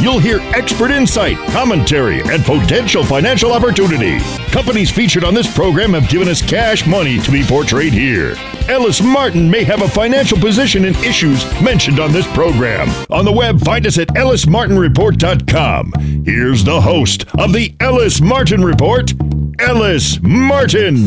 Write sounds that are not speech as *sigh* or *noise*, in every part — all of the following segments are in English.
You'll hear expert insight, commentary, and potential financial opportunity. Companies featured on this program have given us cash money to be portrayed here. Ellis Martin may have a financial position in issues mentioned on this program. On the web, find us at ellismartinreport.com. Here's the host of the Ellis Martin Report, Ellis Martin.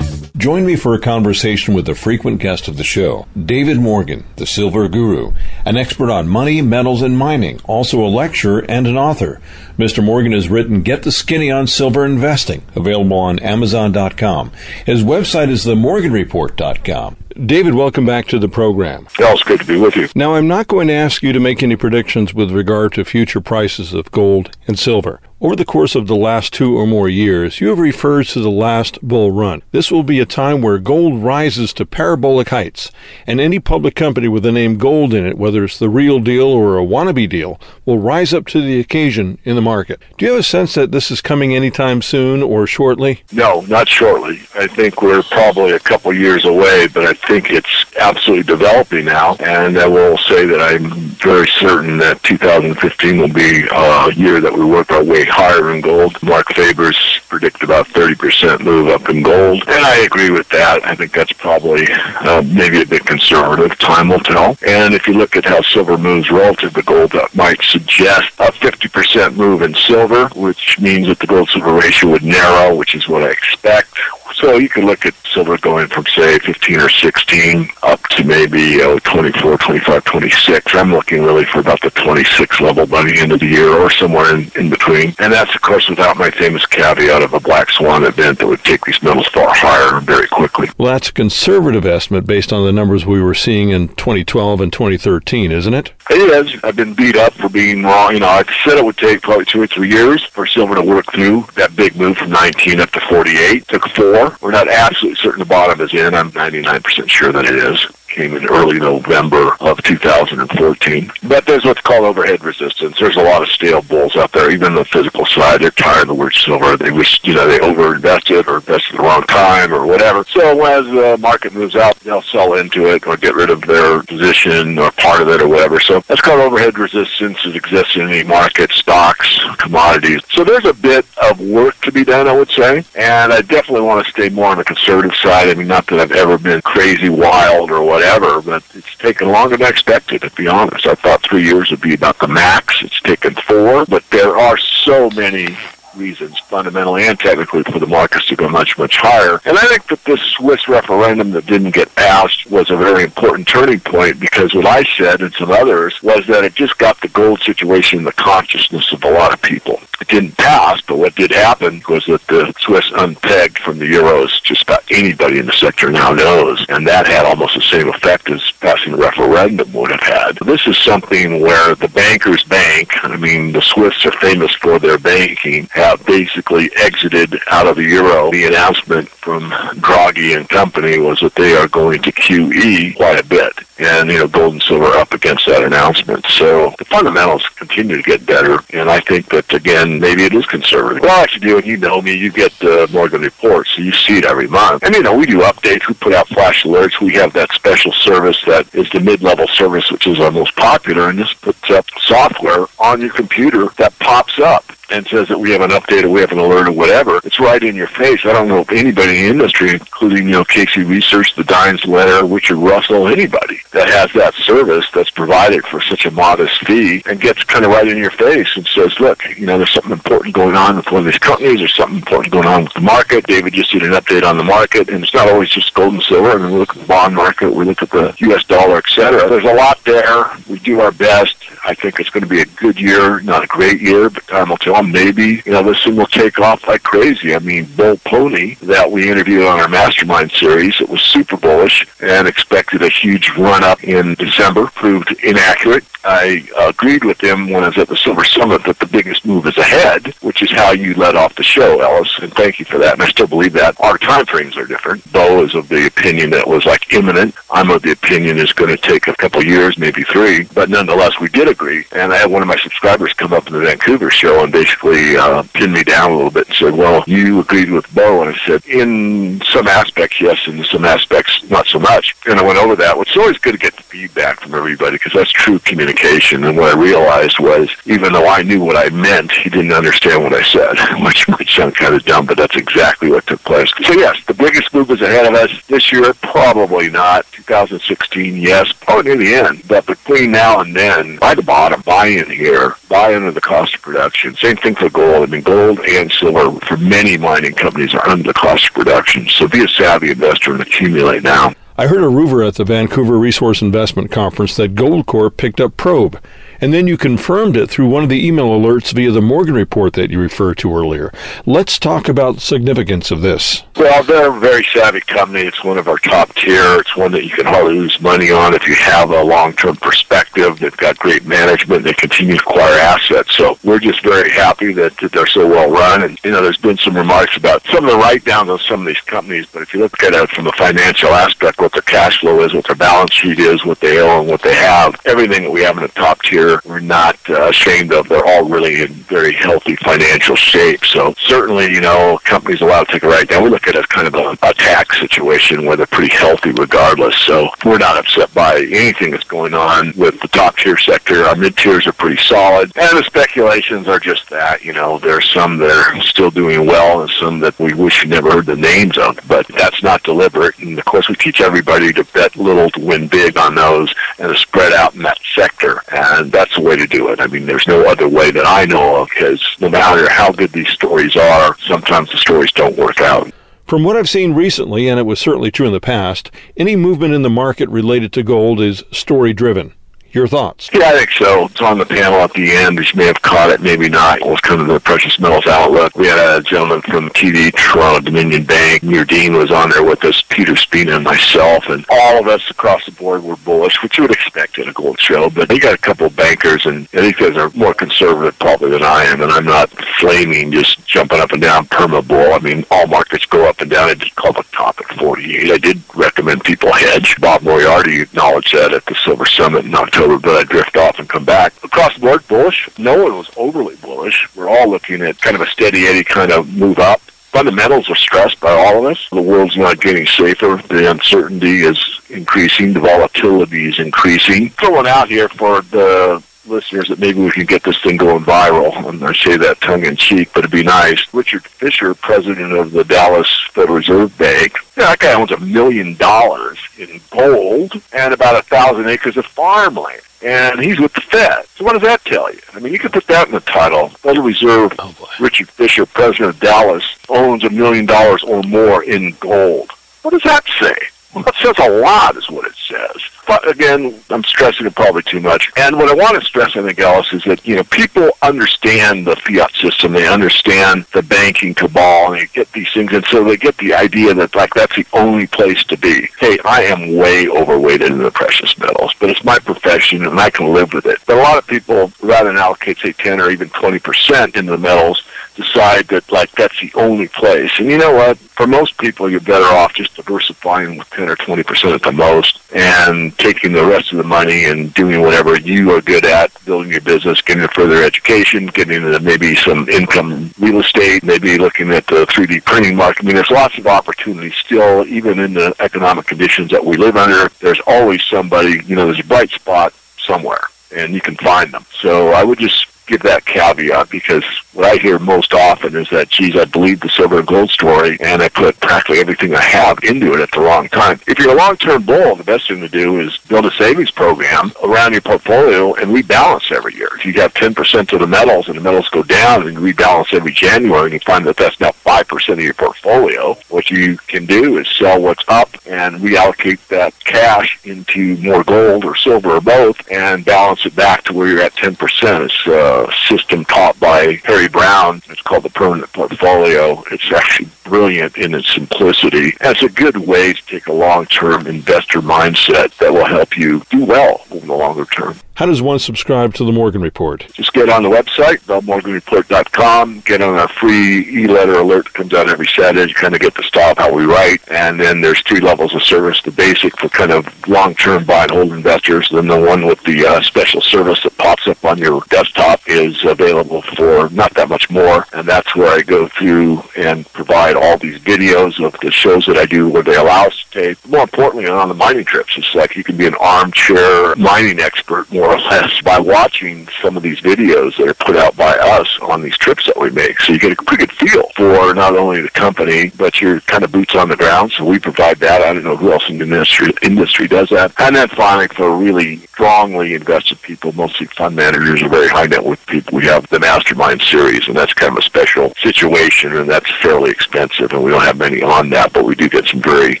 Join me for a conversation with a frequent guest of the show, David Morgan, the Silver Guru, an expert on money, metals, and mining, also a lecturer and an author. Mr. Morgan has written Get the Skinny on Silver Investing, available on Amazon.com. His website is themorganreport.com. David, welcome back to the program. It's good to be with you. Now, I'm not going to ask you to make any predictions with regard to future prices of gold and silver. Over the course of the last two or more years, you have referred to the last bull run. This will be a time where gold rises to parabolic heights, and any public company with the name gold in it, whether it's the real deal or a wannabe deal, will rise up to the occasion in the market. Do you have a sense that this is coming anytime soon or shortly? No, not shortly. I think we're probably a couple years away, but I think it's absolutely developing now, and I will say that I'm very certain that 2015 will be a year that we work our way higher in gold. Marc Faber's predict about 30% move up in gold, and I agree with that. I think that's probably uh, maybe a bit conservative. Time will tell. And if you look at how silver moves relative to gold, that might suggest a 50% move in silver, which means that the gold-silver ratio would narrow, which is what I expect. So you could look at silver going from, say, 15 or 16 up to maybe uh, 24, 25, 26. I'm looking really for about the 26 level by the end of the year or somewhere in, in between. And that's, of course, without my famous caveat of a black swan event that would take these metals far higher very quickly. Well, that's a conservative estimate based on the numbers we were seeing in 2012 and 2013, isn't it? It is. I've been beat up for being wrong. You know, I said it would take probably two or three years for silver to work through that big move from 19 up to 48. took four. We're not absolutely certain the bottom is in. I'm 99% sure that it is came in early November of 2014. But there's what's called overhead resistance. There's a lot of stale bulls out there, even on the physical side. They're tired of the word silver. They wish, you know, they overinvested or invested the wrong time or whatever. So as the market moves out, they'll sell into it or get rid of their position or part of it or whatever. So that's called overhead resistance. It exists in any market, stocks, commodities. So there's a bit of work to be done, I would say. And I definitely want to stay more on the conservative side. I mean, not that I've ever been crazy wild or whatever, but it's taken longer than I expected, to be honest. I thought three years would be about the max. It's taken four, but there are so many reasons, fundamentally and technically, for the markets to go much, much higher. And I think that this Swiss referendum that didn't get passed was a very important turning point because what I said and some others was that it just got the gold situation in the consciousness of a lot of people. It didn't pass, but what did happen was that the Swiss unpegged from the euros just about anybody in the sector now knows, and that had almost the same effect as passing the referendum would have had. This is something where the bankers bank, I mean, the Swiss are famous for their banking, have basically exited out of the euro. The announcement from Draghi and company was that they are going to QE quite a bit. And, you know, gold and silver up against that announcement. So the fundamentals continue to get better. And I think that, again, maybe it is conservative. Well, actually do, and you know me, you get uh, Morgan Report, so you see it every month. And, you know, we do updates. We put out flash alerts. We have that special service that is the mid-level service, which is our most popular, and this puts up software on your computer that pops up and says that we have an update or we have an alert or whatever, it's right in your face. I don't know if anybody in the industry, including, you know, Casey Research, the Dines Letter, Richard Russell, anybody that has that service that's provided for such a modest fee and gets kind of right in your face and says, look, you know, there's something important going on with one of these companies. There's something important going on with the market. David just did an update on the market, and it's not always just gold and silver. I mean, we look at the bond market, we look at the U.S. dollar, et cetera. There's a lot there. We do our best. I think it's going to be a good year, not a great year, but time will tell well, maybe, you know, this thing will take off like crazy. I mean, Bo Polny that we interviewed on our Mastermind series, it was super bullish and expected a huge run up in December, proved inaccurate. I agreed with him when I was at the Silver Summit that the biggest move is ahead, which is how you led off the show, Ellis, and thank you for that. And I still believe that. Our time frames are different. Bo is of the opinion that was like imminent. I'm of the opinion it's going to take a couple years, maybe three. But nonetheless, we did agree. And I had one of my subscribers come up in the Vancouver show and basically uh, pinned me down a little bit and said, well, you agreed with Bo. And I said, in some aspects, yes, in some aspects, not so much. And I went over that. It's always good to get the feedback from everybody because that's true communication. And what I realized was, even though I knew what I meant, he didn't understand what I said, *laughs* which might sound kind of dumb, but that's exactly what took place. So yes, the biggest move is ahead of us this year. Probably not. 2016, yes, probably near the end. But between now and then, by the bottom, buy in here, buy into the cost of production. Same thing for gold. I mean, gold and silver for many mining companies are under the cost of production. So be a savvy investor and accumulate now. I heard a rumor at the Vancouver Resource Investment Conference that Goldcorp picked up Probe and then you confirmed it through one of the email alerts via the Morgan report that you referred to earlier. Let's talk about significance of this. Well, they're a very savvy company. It's one of our top tier. It's one that you can hardly lose money on if you have a long-term perspective. They've got great management. They continue to acquire assets. So we're just very happy that, that they're so well run. And, you know, there's been some remarks about some of the write-downs of some of these companies, but if you look at it from a financial aspect, what their cash flow is, what their balance sheet is, what they owe, and what they have, everything that we have in the top tier we're not uh, ashamed of. They're all really in very healthy financial shape. So certainly, you know, companies allowed to take a write down. We look at it as kind of a, a tax situation where they're pretty healthy regardless. So we're not upset by anything that's going on with the top tier sector. Our mid tiers are pretty solid. And the speculations are just that, you know, there's some that are still doing well and some that we wish we never heard the names of, but that's not deliberate. And of course, we teach everybody to bet little to win big on those and to spread out in that sector. And that's the way to do it. I mean, there's no other way that I know of because no matter how good these stories are, sometimes the stories don't work out. From what I've seen recently, and it was certainly true in the past, any movement in the market related to gold is story driven. Your thoughts? Yeah, I think so. It's on the panel at the end. You may have caught it, maybe not. It was kind of the precious metals outlook. We had a gentleman from TD Toronto Dominion Bank. Muir Dean was on there with us, Peter Spina and myself, and all of us across the board were bullish, which you would expect at a gold show. But you got a couple of bankers, and these guys are more conservative probably than I am, and I'm not flaming, just jumping up and down perma bull. I mean, all markets go up and down. I did call the top at 48. I did recommend people hedge. Bob Moriarty acknowledged that at the Silver Summit in October October, but I drift off and come back. Across the board, bullish. No one was overly bullish. We're all looking at kind of a steady eddy kind of move up. Fundamentals are stressed by all of us. The world's not getting safer. The uncertainty is increasing. The volatility is increasing. Throwing out here for the listeners that maybe we can get this thing going viral. And I say that tongue in cheek, but it'd be nice. Richard Fisher, president of the Dallas Federal Reserve Bank, yeah, that guy owns a million dollars in gold and about a thousand acres of farmland. And he's with the Fed. So what does that tell you? I mean, you could put that in the title. Federal Reserve, oh Richard Fisher, president of Dallas, owns a million dollars or more in gold. What does that say? Well, it says a lot, is what it says. Again, I'm stressing it probably too much. And what I want to stress, I think, Ellis, is that you know people understand the fiat system, they understand the banking cabal, and they get these things, and so they get the idea that like that's the only place to be. Hey, I am way overweighted in the precious metals, but it's my profession, and I can live with it. But a lot of people, rather than allocate say 10 or even 20 percent into the metals, decide that like that's the only place. And you know what? For most people, you're better off just diversifying with 10 or 20 percent at the most, and taking the rest of the money and doing whatever you are good at, building your business, getting a further education, getting into maybe some income real estate, maybe looking at the 3D printing market. I mean, there's lots of opportunities still, even in the economic conditions that we live under. There's always somebody, you know, there's a bright spot somewhere and you can find them. So I would just give that caveat because what I hear most often is that, geez, I believe the silver and gold story and I put practically everything I have into it at the wrong time. If you're a long-term bull, the best thing to do is build a savings program around your portfolio and rebalance every year. If you have 10% of the metals and the metals go down and rebalance every January and you find that that's now 5% of your portfolio, what you can do is sell what's up and reallocate that cash into more gold or silver or both and balance it back to where you're at 10%. It's uh, a system taught by Harry Browne. It's called the Permanent Portfolio. It's actually brilliant in its simplicity. And it's a good way to take a long-term investor mindset that will help you do well over the longer term. How does one subscribe to the Morgan Report? Just get on the website, themorganreport.com, get on our free e-letter alert that comes out every Saturday. You kind of get the style of how we write. And then there's three levels of service. The basic for kind of long-term buy and hold investors. Then the one with the uh, special service that pops up on your desktop is available for not that much more. And that's where I go through and provide all these videos of the shows that I do where they allow us to take. More importantly, on the mining trips, it's like you can be an armchair mining expert more or less by watching some of these videos that are put out by us on these trips that we make. So you get a pretty good feel for not only the company, but your kind of boots on the ground. So we provide that. I don't know who else in the industry, industry does that. And then finally, for really strongly invested people, mostly fund managers or very high net worth people, we have the Mastermind series, and that's kind of a special situation, and that's fairly expensive, and we don't have many on that, but we do get some very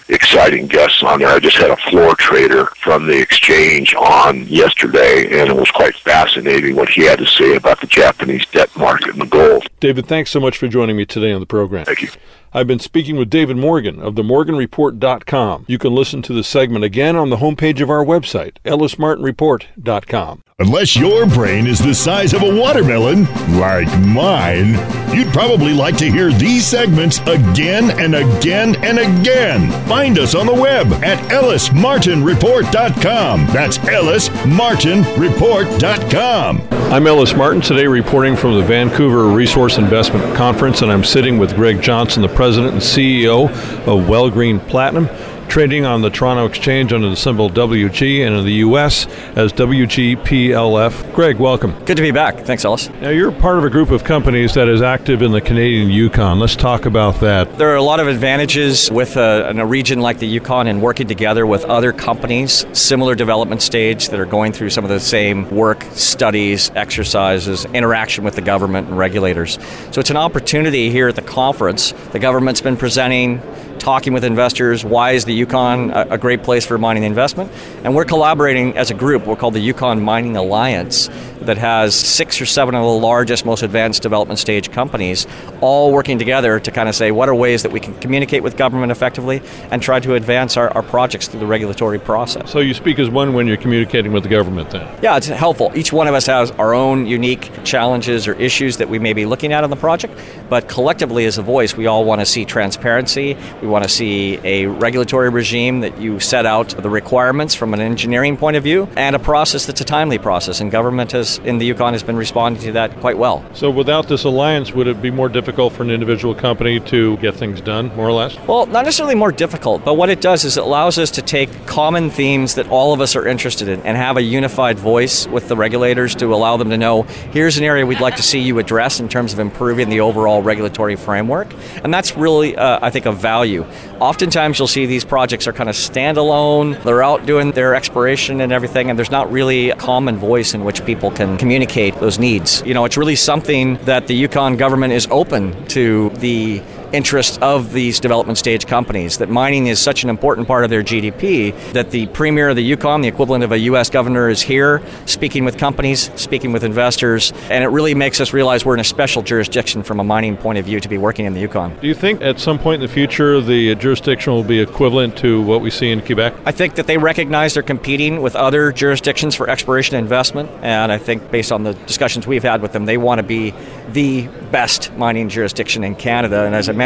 exciting guests on there. I just had a floor trader from the exchange on yesterday and it was quite fascinating what he had to say about the Japanese debt market and the gold. David, thanks so much for joining me today on the program. Thank you. I've been speaking with David Morgan of themorganreport.com. You can listen to the segment again on the homepage of our website, ellismartinreport.com. Unless your brain is the size of a watermelon, like mine, you'd probably like to hear these segments again and again and again. Find us on the web at ellismartinreport.com. That's ellismartinreport.com. I'm Ellis Martin, today reporting from the Vancouver Resource Investment Conference, and I'm sitting with Greg Johnson, the president and CEO of Wellgreen Platinum trading on the Toronto Exchange under the symbol WG and in the U.S. as WGPLF. Greg, welcome. Good to be back. Thanks, Ellis. Now, you're part of a group of companies that is active in the Canadian Yukon. Let's talk about that. There are a lot of advantages with a, in a region like the Yukon and working together with other companies, similar development stage, that are going through some of the same work, studies, exercises, interaction with the government and regulators. So it's an opportunity here at the conference. The government's been presenting talking with investors. Why is the Yukon a, great place for mining investment? And we're collaborating as a group. We're called the Yukon Mining Alliance that has six or seven of the largest, most advanced development stage companies all working together to kind of say what are ways that we can communicate with government effectively and try to advance our, our projects through the regulatory process. So you speak as one when you're communicating with the government then? Yeah, it's helpful. Each one of us has our own unique challenges or issues that we may be looking at on the project, but collectively as a voice, we all want to see transparency. We want to see a regulatory regime that you set out the requirements from an engineering point of view and a process that's a timely process. And government has, in the Yukon has been responding to that quite well. So without this alliance, would it be more difficult for an individual company to get things done, more or less? Well, not necessarily more difficult, but what it does is it allows us to take common themes that all of us are interested in and have a unified voice with the regulators to allow them to know here's an area we'd like to see you address in terms of improving the overall regulatory framework. And that's really, uh, I think, a value. Oftentimes, you'll see these projects are kind of standalone. They're out doing their exploration and everything, and there's not really a common voice in which people can communicate those needs. You know, it's really something that the Yukon government is open to the interest of these development stage companies. That mining is such an important part of their GDP that the premier of the Yukon, the equivalent of a U.S. governor, is here speaking with companies, speaking with investors, and it really makes us realize we're in a special jurisdiction from a mining point of view to be working in the Yukon. Do you think at some point in the future the jurisdiction will be equivalent to what we see in Quebec? I think that they recognize they're competing with other jurisdictions for exploration and investment, and I think based on the discussions we've had with them, they want to be the best mining jurisdiction in Canada. And as I mentioned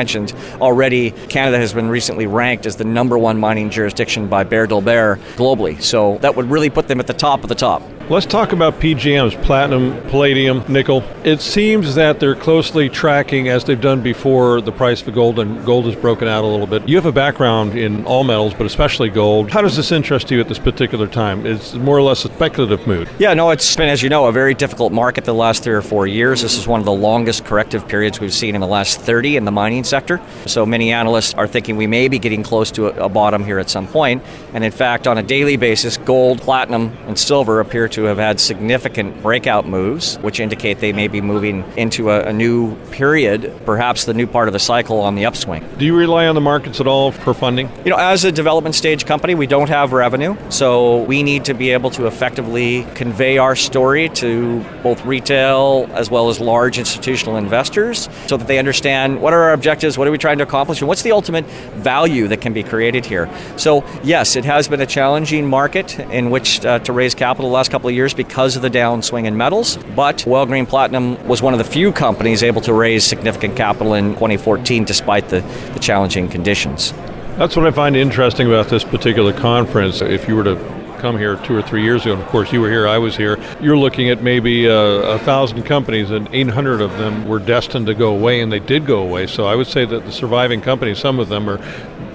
already, Canada has been recently ranked as the number one mining jurisdiction by Behre Dolbear globally. So that would really put them at the top of the top. Let's talk about PGMs, platinum, palladium, nickel. It seems that they're closely tracking, as they've done before, the price of gold, and gold has broken out a little bit. You have a background in all metals, but especially gold. How does this interest you at this particular time? It's more or less a speculative mood. Yeah, no, it's been, as you know, a very difficult market the last three or four years. This is one of the longest corrective periods we've seen in the last 30 in the mining sector. So many analysts are thinking we may be getting close to a, a bottom here at some point. And in fact, on a daily basis, gold, platinum, and silver appear to have had significant breakout moves, which indicate they may be moving into a, a new period, perhaps the new part of the cycle on the upswing. Do you rely on the markets at all for funding? You know, as a development stage company, we don't have revenue, so we need to be able to effectively convey our story to both retail as well as large institutional investors so that they understand what are our objectives, what are we trying to accomplish, and what's the ultimate value that can be created here. So, yes, it has been a challenging market in which uh, to raise capital the last couple of years because of the downswing in metals, but Wellgreen Platinum was one of the few companies able to raise significant capital in 2014 despite the, the challenging conditions. That's what I find interesting about this particular conference. If you were to come here two or three years ago, and of course you were here, I was here, you're looking at maybe uh, a thousand companies, and 800 of them were destined to go away, and they did go away. So I would say that the surviving companies, some of them are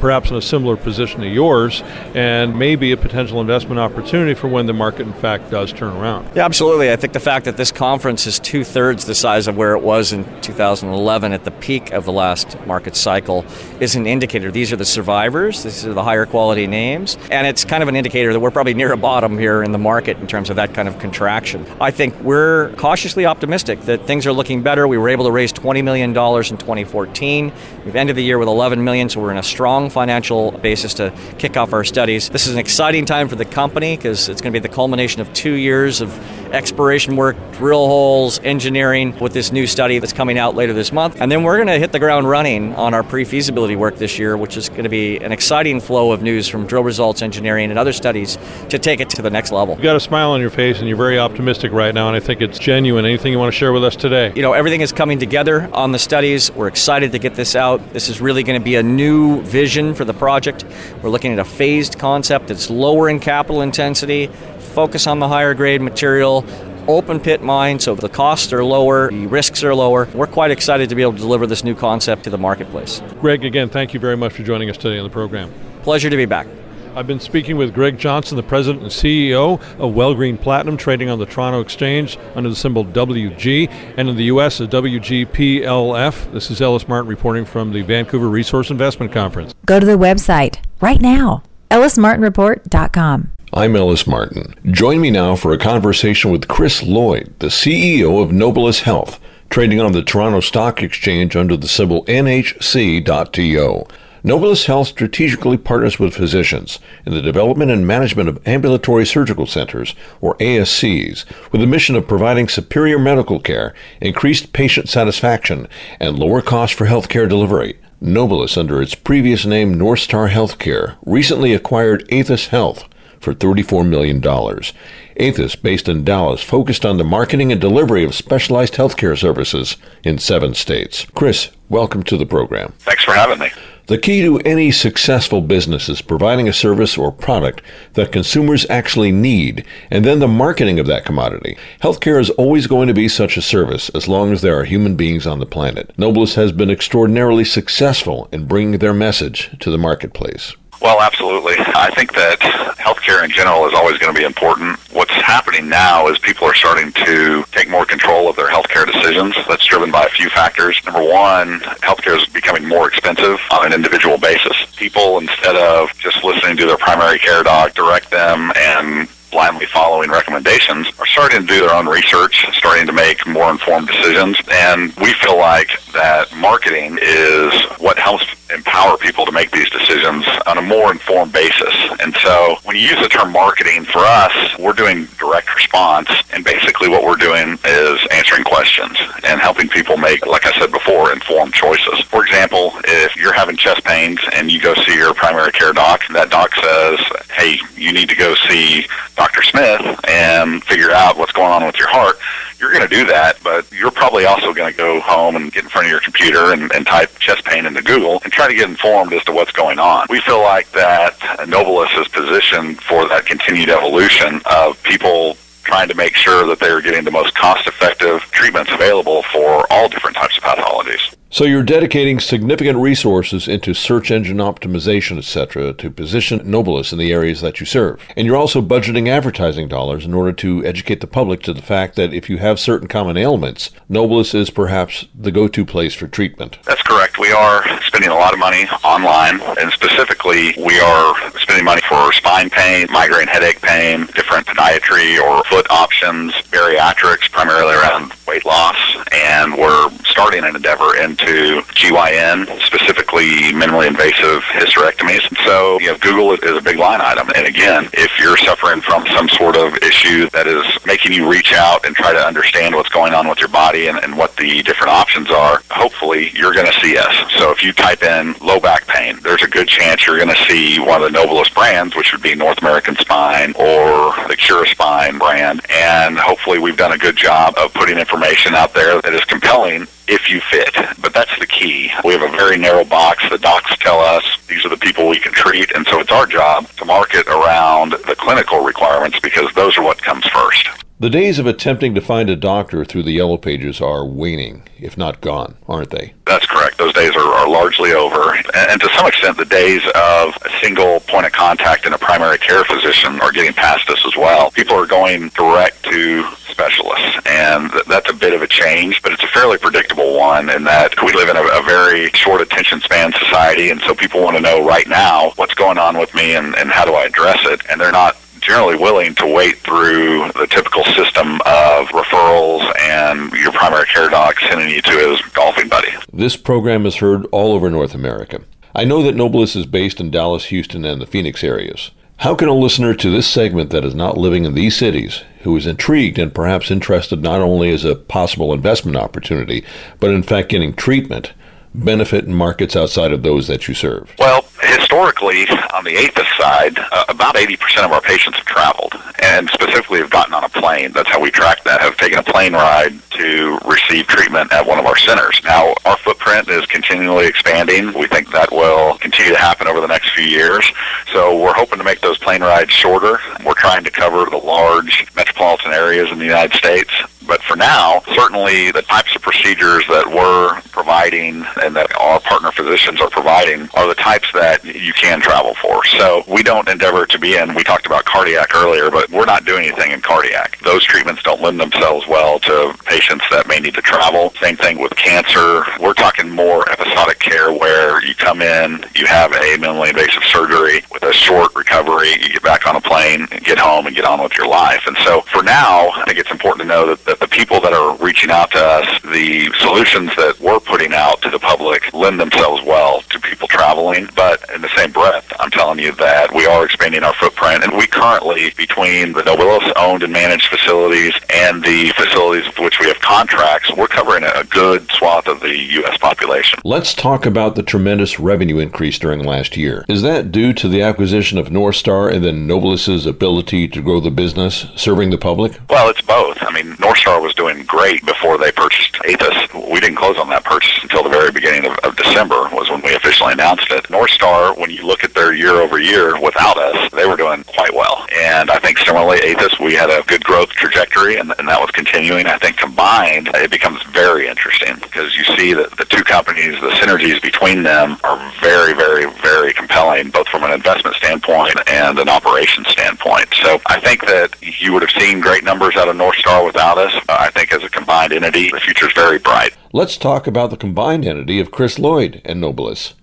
perhaps in a similar position to yours, and maybe a potential investment opportunity for when the market, in fact, does turn around. Yeah, absolutely. I think the fact that this conference is two thirds the size of where it was in 2011 at the peak of the last market cycle is an indicator. These are the survivors, these are the higher quality names, and it's kind of an indicator that we're probably near a bottom here in the market in terms of that kind of contraction. I think we're cautiously optimistic that things are looking better. We were able to raise $20 million in 2014. We've ended the year with 11 million, so we're in a strong financial basis to kick off our studies. This is an exciting time for the company because it's going to be the culmination of two years of exploration work, drill holes, engineering with this new study that's coming out later this month. And then we're going to hit the ground running on our pre feasibility work this year, which is going to be an exciting flow of news from drill results engineering and other studies to take it to the next level. You've got a smile on your face and you're very optimistic right now, and I think it's genuine. Anything you want to share with us today? You know, everything is coming together on the studies. We're excited to get this out. This is really going to be a new vision for the project. We're looking at a phased concept that's lower in capital intensity, focus on the higher grade material, open pit mine, so the costs are lower, the risks are lower. We're quite excited to be able to deliver this new concept to the marketplace. Greg, again, thank you very much for joining us today on the program. Pleasure to be back. I've been speaking with Greg Johnson, the president and CEO of Wellgreen Platinum, trading on the Toronto Exchange under the symbol WG, and in the U.S. as WGPLF. This is Ellis Martin reporting from the Vancouver Resource Investment Conference. Go to the website right now, ellismartinreport.com. I'm Ellis Martin. Join me now for a conversation with Chris Lloyd, the CEO of Nobilis Health, trading on the Toronto Stock Exchange under the symbol NHC.TO. Nobilis Health strategically partners with physicians in the development and management of ambulatory surgical centers, or ASCs, with the mission of providing superior medical care, increased patient satisfaction, and lower costs for healthcare delivery. Nobilis, under its previous name North Star Healthcare, recently acquired Athas Health for $34 million. Athas, based in Dallas, focused on the marketing and delivery of specialized healthcare services in seven states. Chris, welcome to the program. Thanks for having me. The key to any successful business is providing a service or product that consumers actually need, and then the marketing of that commodity. Healthcare is always going to be such a service as long as there are human beings on the planet. Nobilis has been extraordinarily successful in bringing their message to the marketplace. Well, absolutely. I think that healthcare in general is always going to be important. What's happening now is people are starting to take more control of their healthcare decisions. That's driven by a few factors. Number one, healthcare is becoming more expensive on an individual basis. People, instead of just listening to their primary care doc, direct them and blindly following recommendations are starting to do their own research, starting to make more informed decisions. And we feel like that marketing is what helps empower people to make these decisions on a more informed basis. And so when you use the term marketing for us, we're doing direct response. And basically what we're doing is answering questions and helping people make, like I said before, informed choices. For example, if you're having chest pains and you go see your primary care doc, that doc says, hey, you need to go see Dr. Smith and figure out what's going on with your heart, you're going to do that, but you're probably also going to go home and get in front of your computer and, and type chest pain into Google and try to get informed as to what's going on. We feel like that Nobilis is positioned for that continued evolution of people trying to make sure that they are getting the most cost-effective treatments available for all different types of pathologies. So you're dedicating significant resources into search engine optimization, etc., to position Nobilis in the areas that you serve. And you're also budgeting advertising dollars in order to educate the public to the fact that if you have certain common ailments, Nobilis is perhaps the go-to place for treatment. That's correct. We are spending a lot of money online, and specifically, we are spending money for spine pain, migraine headache pain, different podiatry or foot options, bariatrics, primarily around weight loss, and we're starting an endeavor into GYN, specifically minimally invasive hysterectomies. So, you know, Google is a big line item. And again, if you're suffering from some sort of issue that is making you reach out and try to understand what's going on with your body and, and what the different options are, hopefully you're going to see us. So if you type in low back pain, there's a good chance you're going to see one of the Nobilis brands, which would be North American Spine or the Cura Spine brand. And hopefully we've done a good job of putting information out there that is compelling if you fit. But that's the key. We have a very narrow box. The docs tell us these are the people we can treat, and so it's our job to market around the clinical requirements because those are what comes first. The days of attempting to find a doctor through the yellow pages are waning, if not gone, aren't they? That's correct. Those days are, are largely over. And, and to some extent, the days of a single point of contact and a primary care physician are getting past us as well. People are going direct to specialists, and th- that's a bit of a change, but it's a fairly predictable one in that we live in a, a very short attention span society, and so people want to know right now what's going on with me and, and how do I address it, and they're not generally willing to wait through the typical system of referrals and your primary care doc sending you to his golfing buddy. This program is heard all over North America. I know that Nobilis is based in Dallas, Houston, and the Phoenix areas. How can a listener to this segment that is not living in these cities, who is intrigued and perhaps interested not only as a possible investment opportunity, but in fact getting treatment, benefit in markets outside of those that you serve? Well, historically, on the Athas side, uh, about 80% of our patients have traveled and specifically have gotten on a plane. That's how we track that, have taken a plane ride to receive treatment at one of our centers. Now, our footprint is continually expanding. We think that will continue to happen over the next few years. So we're hoping to make those plane rides shorter. We're trying to cover the large metropolitan areas in the United States. But for now, certainly the types of procedures that we're providing and that our partner physicians are providing are the types that you can travel for. So we don't endeavor to be in, we talked about cardiac earlier, but we're not doing anything in cardiac. Those treatments don't lend themselves well to patients that may need to travel. Same thing with cancer. We're talking more episodic care where you come in, you have a minimally invasive surgery with a short recovery, you get back on a plane, get home, and get on with your life. And so for now, I think it's important to know that, that the people that are reaching out to us, the solutions that we're putting out to the public lend themselves well to people traveling. But in the same breath, I'm telling you that we are expanding our footprint, and we currently, between the Nobilis owned and managed facilities and the facilities with which we have contracts, we're covering a good swath of the U.S. population. Let's talk about the tremendous revenue increase during last year. Is that due to the acquisition of Northstar and then Nobilis's ability to grow the business, serving the public? Well, it's both. I mean, Northstar was doing great before they purchased Athas. We didn't close on that purchase until the very beginning of, of December was when we officially announced it. North Star, when you look at their year over year without us, they were doing quite well. And I think similarly, Athas, we had a good growth trajectory, and, and that was continuing. I think combined, it becomes very interesting because you see that the two companies, the synergies between them are very, very, very compelling, both from an investment standpoint and an operations standpoint. So I think that you would have seen great numbers out of North Star without us. I think as a combined entity, the future is very bright. Let's talk about the combined entity of Chris Lloyd and Nobilis.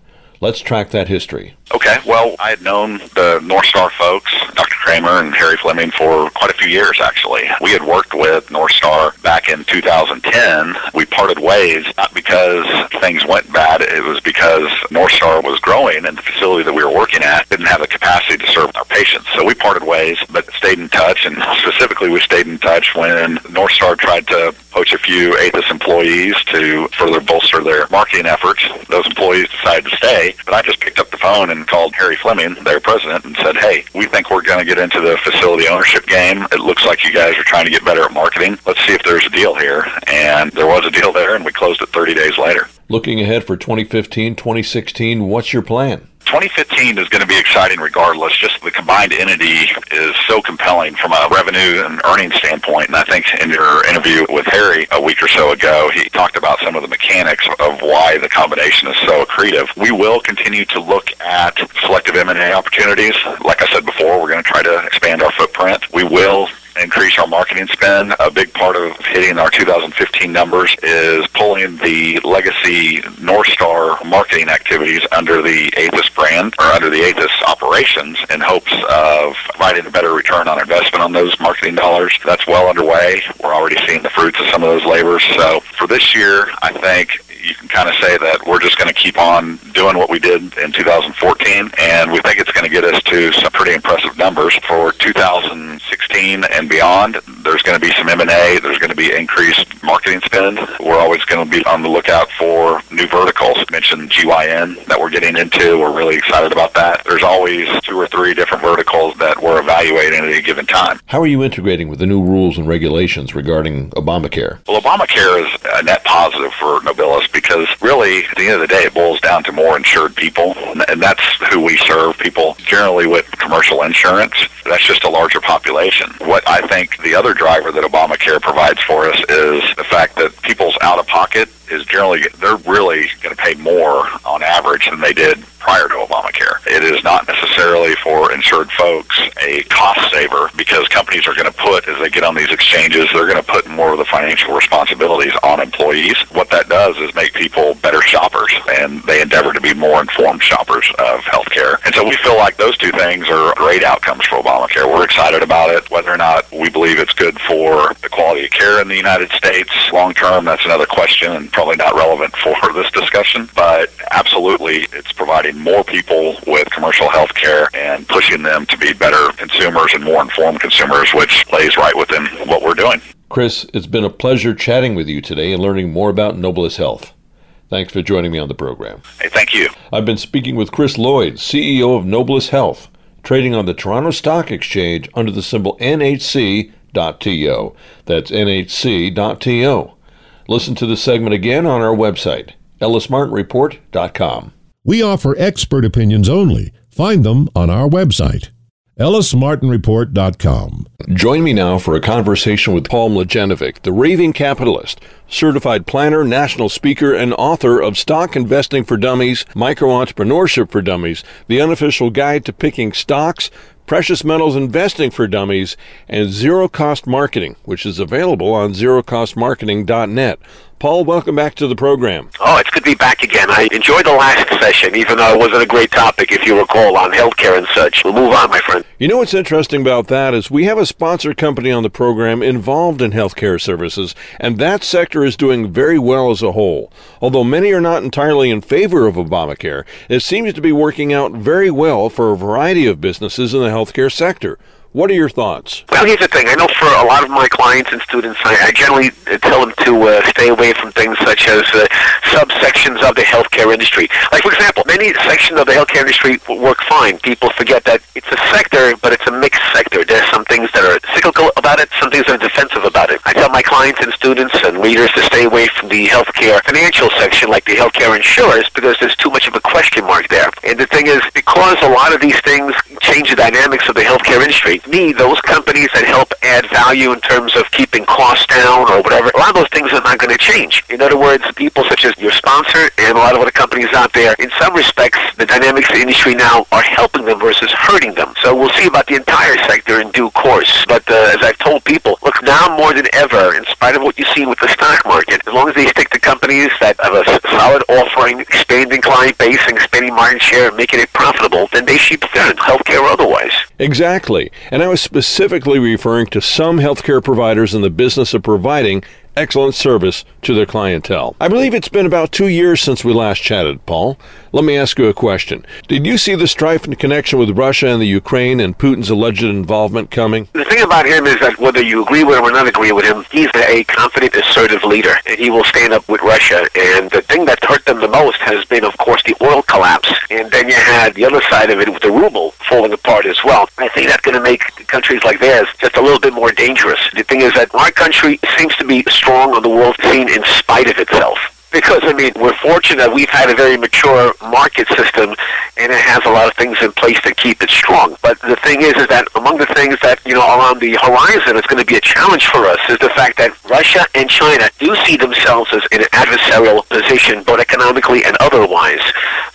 Let's track that history. Okay, well, I had known the North Star folks, Dr. Kramer and Harry Fleming, for quite a few years, actually. We had worked with North Star back in 2010. We parted ways, not because things went bad, it was because North Star was growing and the facility that we were working at didn't have the capacity to serve our patients. So we parted ways, but stayed in touch, and specifically we stayed in touch when North Star tried to poach a few Athas employees to further bolster their marketing efforts. Those employees decided to stay, but I just picked up the phone and called Harry Fleming, their president, and said, hey, we think we're going to get into the facility ownership game. It looks like you guys are trying to get better at marketing. Let's see if there's a deal here. And there was a deal there, and we closed it 30 days later. Looking ahead for 2015, 2016, what's your plan? 2015 is going to be exciting regardless. Just the combined entity is so compelling from a revenue and earnings standpoint. And I think in your interview with Harry a week or so ago, he talked about some of the mechanics of why the combination is so accretive. We will continue to look at selective M&A opportunities. Like I said before, we're going to try to expand our footprint. We will increase our marketing spend. A big part of hitting our 2015 numbers is pulling the legacy North Star marketing activities under the Athas brand or under the Athas operations in hopes of providing a better return on investment on those marketing dollars. That's well underway. We're already seeing the fruits of some of those labors. So for this year, I think you can kind of say that we're just going to keep on doing what we did in 2014, and we think it's going to get us to some pretty impressive numbers for 2016 and beyond. There's going to be some M&A. There's going to be increased marketing spend. We're always going to be on the lookout for new verticals. I mentioned GYN that we're getting into. We're really excited about that. There's always two or three different verticals that we're evaluating at any given time. How are you integrating with the new rules and regulations regarding Obamacare? Well, Obamacare is a net positive for Nobilis because really, at the end of the day, it boils down to more insured people, and that's who we serve. People generally with commercial insurance. That's just a larger population. What I think the other driver that Obamacare provides for us is the fact that people's out of pocket is generally they're really going to pay more on average than they did prior to Obamacare. It is not necessarily for insured folks a cost saver because companies are going to put as they get on these exchanges, they're going to put more of the financial responsibilities on employees. What that does is make people better shoppers and they endeavor to be more informed shoppers of healthcare. And so we feel like those two things are great outcomes for Obamacare. We're excited about it. Whether or not we believe it's good for the quality of care in the United States long term, that's another question and probably not relevant for this discussion, but absolutely it's providing more people with commercial health care and pushing them to be better consumers and more informed consumers, which plays right within what we're doing. Chris, it's been a pleasure chatting with you today and learning more about Nobilis Health. Thanks for joining me on the program. Hey, thank you. I've been speaking with Chris Lloyd, CEO of Nobilis Health, trading on the Toronto Stock Exchange under the symbol NHC.TO. That's NHC.TO. Listen to the segment again on our website, ellismartinreport.com. We offer expert opinions only. Find them on our website, ellismartinreport.com. Join me now for a conversation with Paul Mladjenovic, the raving capitalist, certified planner, national speaker, and author of Stock Investing for Dummies, Micro Entrepreneurship for Dummies, the unofficial guide to picking stocks, precious metals investing for dummies, and zero cost marketing, which is available on zerocostmarketing.net. Paul, welcome back to the program. Oh, it's good to be back again. I enjoyed the last session, even though it wasn't a great topic, if you recall, on healthcare and such. We'll move on, my friend. You know what's interesting about that is we have a sponsor company on the program involved in healthcare services, and that sector is doing very well as a whole. Although many are not entirely in favor of Obamacare, it seems to be working out very well for a variety of businesses in the healthcare sector. What are your thoughts? Well, here's the thing. I know for a lot of my clients and students, I, I generally tell them to uh, stay away from things such as uh, subsections of the healthcare industry. Like, for example, many sections of the healthcare industry work fine. People forget that it's a sector, but it's a mixed sector. There's some things that are cyclical about it, some things that are defensive about it. I tell my clients and students and readers to stay away from the healthcare financial section, like the healthcare insurers, because there's too much of a question mark there. And the thing is, because a lot of these things change the dynamics of the healthcare industry, me, those companies that help add value in terms of keeping costs down or whatever, a lot of those things are not going to change. In other words, people such as your sponsor and a lot of other companies out there, in some respects, the dynamics of the industry now are helping them versus hurting them. So we'll see about the entire sector in due course. But uh, as I've told people, more than ever, in spite of what you see with the stock market, as long as they stick to companies that have a solid offering, expanding client base, and expanding market share, and making it profitable, then they should be done, healthcare or otherwise. Exactly. And I was specifically referring to some healthcare providers in the business of providing excellent service to their clientele. I believe it's been about two years since we last chatted, Paul. Let me ask you a question. Did you see the strife in connection with Russia and the Ukraine and Putin's alleged involvement coming? The thing about him is that whether you agree with him or not agree with him, he's a confident, assertive leader, and he will stand up with Russia. And the thing that hurt them the most has been, of course, the oil collapse. And then you had the other side of it with the ruble falling apart as well. I think that's going to make countries like theirs just a little bit more dangerous. The thing is that our country seems to be strong on the world scene in spite of itself. Because I mean we're fortunate we've had a very mature market system and it has a lot of things in place to keep it strong. But the thing is, is that among the things that you know are on the horizon is going to be a challenge for us is the fact that Russia and China do see themselves as in an adversarial position, both economically and otherwise.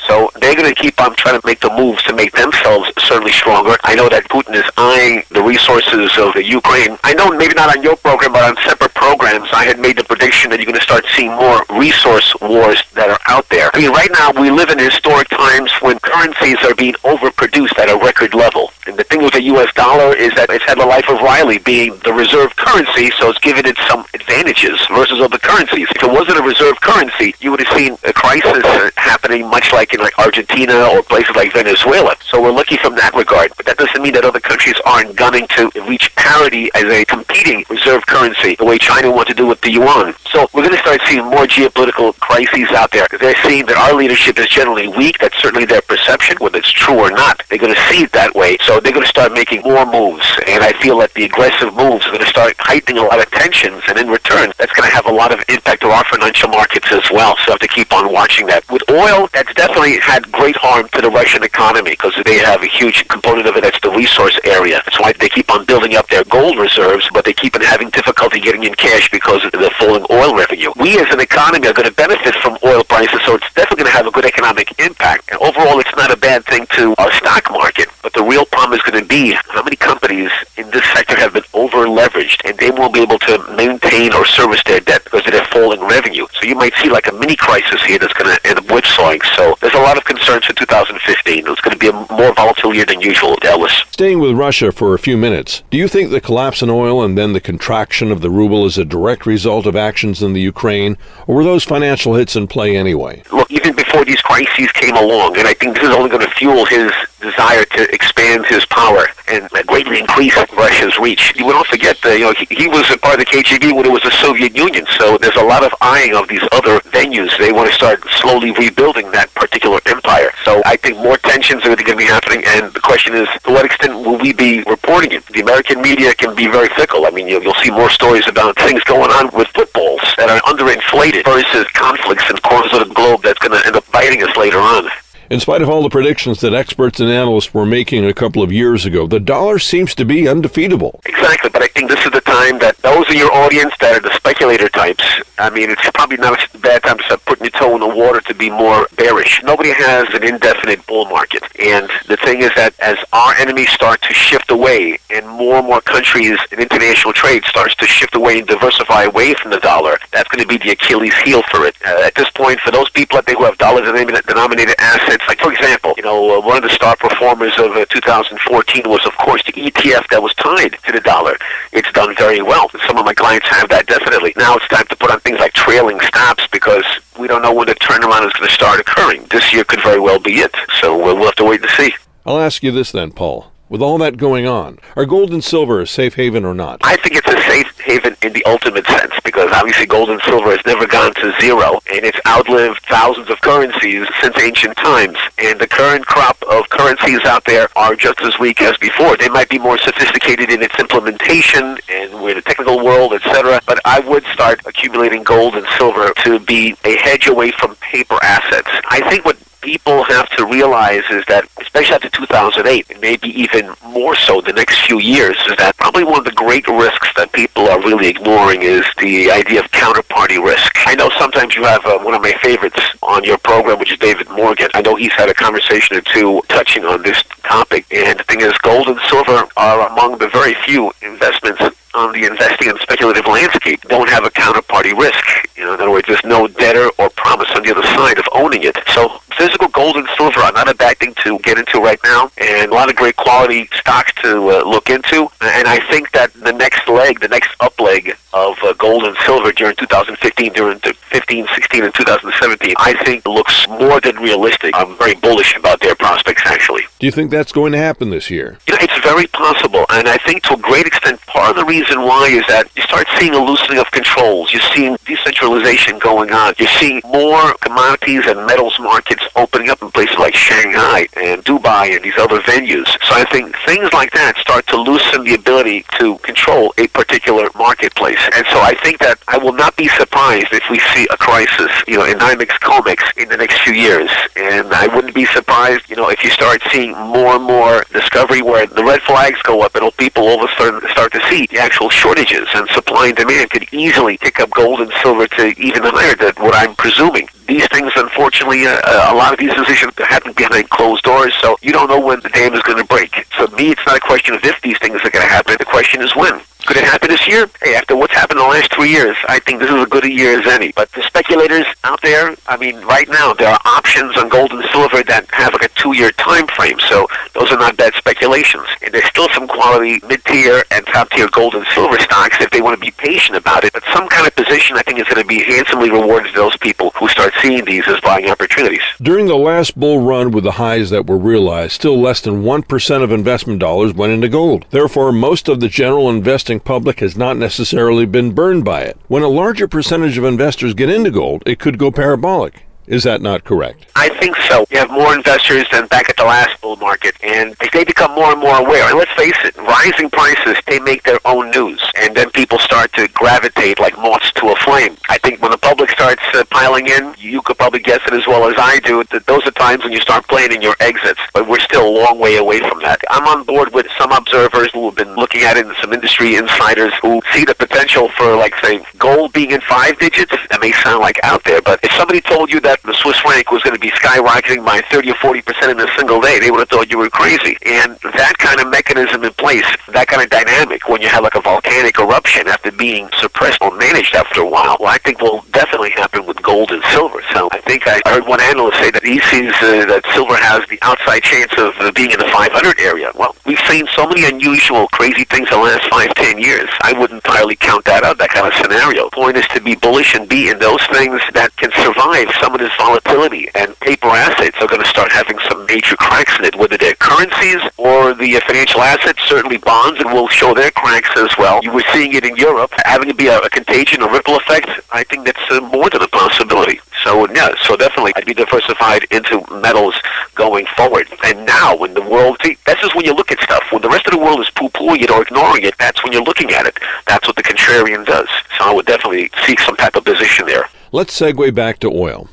So they're going to keep on trying to make the moves to make themselves certainly stronger. I know that Putin is eyeing the resources of the Ukraine. I know maybe not on your program, but on separate programs, I had made the prediction that you're going to start seeing more resource wars that are out there. I mean, right now we live in historic times when currencies are being overproduced at a record level. And the thing with the U.S. dollar is that it's had the life of Riley being the reserve currency, so it's given it some advantages versus other currencies. If it wasn't a reserve currency, you would have seen a crisis happening much like in like Argentina or places like Venezuela. So we're lucky from that regard. But that doesn't mean that other countries aren't gunning to reach parity as a competing reserve currency, the way China wants to do with the yuan. So we're going to start seeing more geopolitical crises out there. They're seeing that our leadership is generally weak. That's certainly their perception, whether it's true or not. They're going to see it that way. So they're going to start making more moves. And I feel that the aggressive moves are going to start heightening a lot of tensions. And in return, that's going to have a lot of impact on our financial markets as well. So I have to keep on watching that. With oil, that's definitely had great harm to the Russian economy because they have a huge component of it that's the resource area. That's why they keep on building up their gold reserves, but they keep on having difficulty getting in cash because of the falling oil revenue. We as an economy are going to benefit from oil prices, so it's definitely going to have a good economic impact. And overall, it's not a bad thing to our stock market. But the real problem is going to be how many companies in this sector have been over leveraged and they won't be able to maintain or service their debt because of their falling revenue. So you might see like a mini crisis here that's going to end up whipsawing. So there's a lot of concerns for 2015. It's going to be a more volatile year than usual, Ellis. Staying with Russia for a few minutes, do you think the collapse in oil and then the contraction of the ruble is a direct result of actions in the Ukraine, or were those financial hits in play anyway? Look, even before these crises came along, and I think this is only going to fuel his desire to expand his power and greatly increase Russia's reach. You don't forget that you know he, he was a part of the KGB when it was the Soviet Union, so there's a lot of eyeing of these other venues. They want to start slowly rebuilding that particular empire. So I think more tensions are going to be happening, and the question is, to what extent will we be reporting it? The American media can be very fickle. I mean, you'll, you'll see more stories about things going on with footballs that are underinflated versus conflicts in corners of the globe that's going to end up biting us later on. In spite of all the predictions that experts and analysts were making a couple of years ago, the dollar seems to be undefeatable. Exactly, but I think this is the time that those in your audience that are the speculator types, I mean, it's probably not a bad time to start putting your toe in the water to be more bearish. Nobody has an indefinite bull market. And the thing is that as our enemies start to shift away and more and more countries and international trade starts to shift away and diversify away from the dollar, that's going to be the Achilles heel for it. Uh, at this point, for those people out there who have dollar-denominated assets, like, for example, you know, uh, one of the star performers of uh, 2014 was, of course, the ETF that was tied to the dollar. It's done very well. Some of my clients have that definitely. Now it's time to put on things like trailing stops because we don't know when the turnaround is going to start occurring. This year could very well be it. So we'll have to wait and see. I'll ask you this then, Paul. With all that going on, are gold and silver a safe haven or not? I think it's a safe haven in the ultimate sense because obviously gold and silver has never gone to zero and it's outlived thousands of currencies since ancient times. And the current crop of currencies out there are just as weak as before. They might be more sophisticated in its implementation and with the technical world, etc. But I would start accumulating gold and silver to be a hedge away from paper assets. I think what people have to realize is that, especially after 2008, and maybe even more so the next few years, is that probably one of the great risks that people are really ignoring is the idea of counterparty risk. I know sometimes you have uh, one of my favorites on your program, which is David Morgan. I know he's had a conversation or two touching on this topic, and the thing is, gold and silver are among the very few investments on the investing and speculative landscape don't have a counterparty risk. You know, in other words, there's no debtor or promise on the other side of owning it. So physical gold and silver are not a bad thing to get into right now, and a lot of great quality stocks to uh, look into. And I think that the next leg, the next up leg of uh, gold and silver during 2015, during 15, 16, and 2017, I think looks more than realistic. I'm very bullish about their prospects, actually. Do you think that's going to happen this year? You know, it's very possible, and I think to a great extent, part of the reason why is that you start seeing a loosening of controls. You're seeing decentralization going on. You're seeing more commodities and metals markets opening up in places like Shanghai and Dubai and these other venues. So I think things like that start to loosen the ability to control a particular marketplace. And so I think that I will not be surprised if we see a crisis, you know, in NYMEX COMEX in the next few years. And I wouldn't be surprised, you know, if you start seeing more and more discovery where the red flags go up and people all of a sudden start to see the actual shortages and supply and demand could easily pick up gold and silver to even higher than what I'm presuming these things, unfortunately, uh, uh, a lot of these decisions happen behind closed doors, so you don't know when the dam is going to break. So, me, it's not a question of if these things are going to happen. The question is when. Could it happen this year? Hey, after what's happened in the last three years, I think this is as good a year as any. But the speculators out there, I mean, right now there are options on gold and silver that have like a two-year time frame. So those are not bad speculations. And there's still some quality mid-tier and top-tier gold and silver stocks if they want to be patient about it. But some kind of position, I think, is going to be handsomely rewarded to those people who start seeing these as buying opportunities. During the last bull run with the highs that were realized, still less than 1% of investment dollars went into gold. Therefore, most of the general investing investing public has not necessarily been burned by it. When a larger percentage of investors get into gold, it could go parabolic. Is that not correct? I think so. You have more investors than back at the last bull market, and they become more and more aware, and let's face it, rising prices, they make their own news, and then people start to gravitate like moths to a flame. I think when the public starts uh, piling in, you could probably guess it as well as I do, that those are times when you start planning your exits, but we're still a long way away from that. I'm on board with some observers who have been looking at it, and some industry insiders who see the potential for, like, say, gold being in five digits. That may sound like out there, but if somebody told you that that the Swiss franc was going to be skyrocketing by 30 or 40 percent in a single day, they would have thought you were crazy. And that kind of mechanism in place, that kind of dynamic, when you have like a volcanic eruption after being suppressed or managed after a while, well, I think will definitely happen with gold and silver. So I think I heard one analyst say that he sees uh, that silver has the outside chance of uh, being in the 500 area. Well, we've seen so many unusual, crazy things the last five, ten years. I wouldn't entirely count that out, that kind of scenario. Point is to be bullish and be in those things that can survive some of this volatility, and paper assets are going to start having some major cracks in it, whether they're currencies or the financial assets, certainly bonds, and will show their cracks as well. You were seeing it in Europe, having it be a, a contagion, a ripple effect. I think that's uh, more than a possibility. So yeah, so definitely, I'd be diversified into metals going forward. And now, when the world, see, this is when you look at stuff. When the rest of the world is poo-pooing it or ignoring it, that's when you're looking at it. That's what the contrarian does. So I would definitely seek some type of position there. Let's segue back to oil.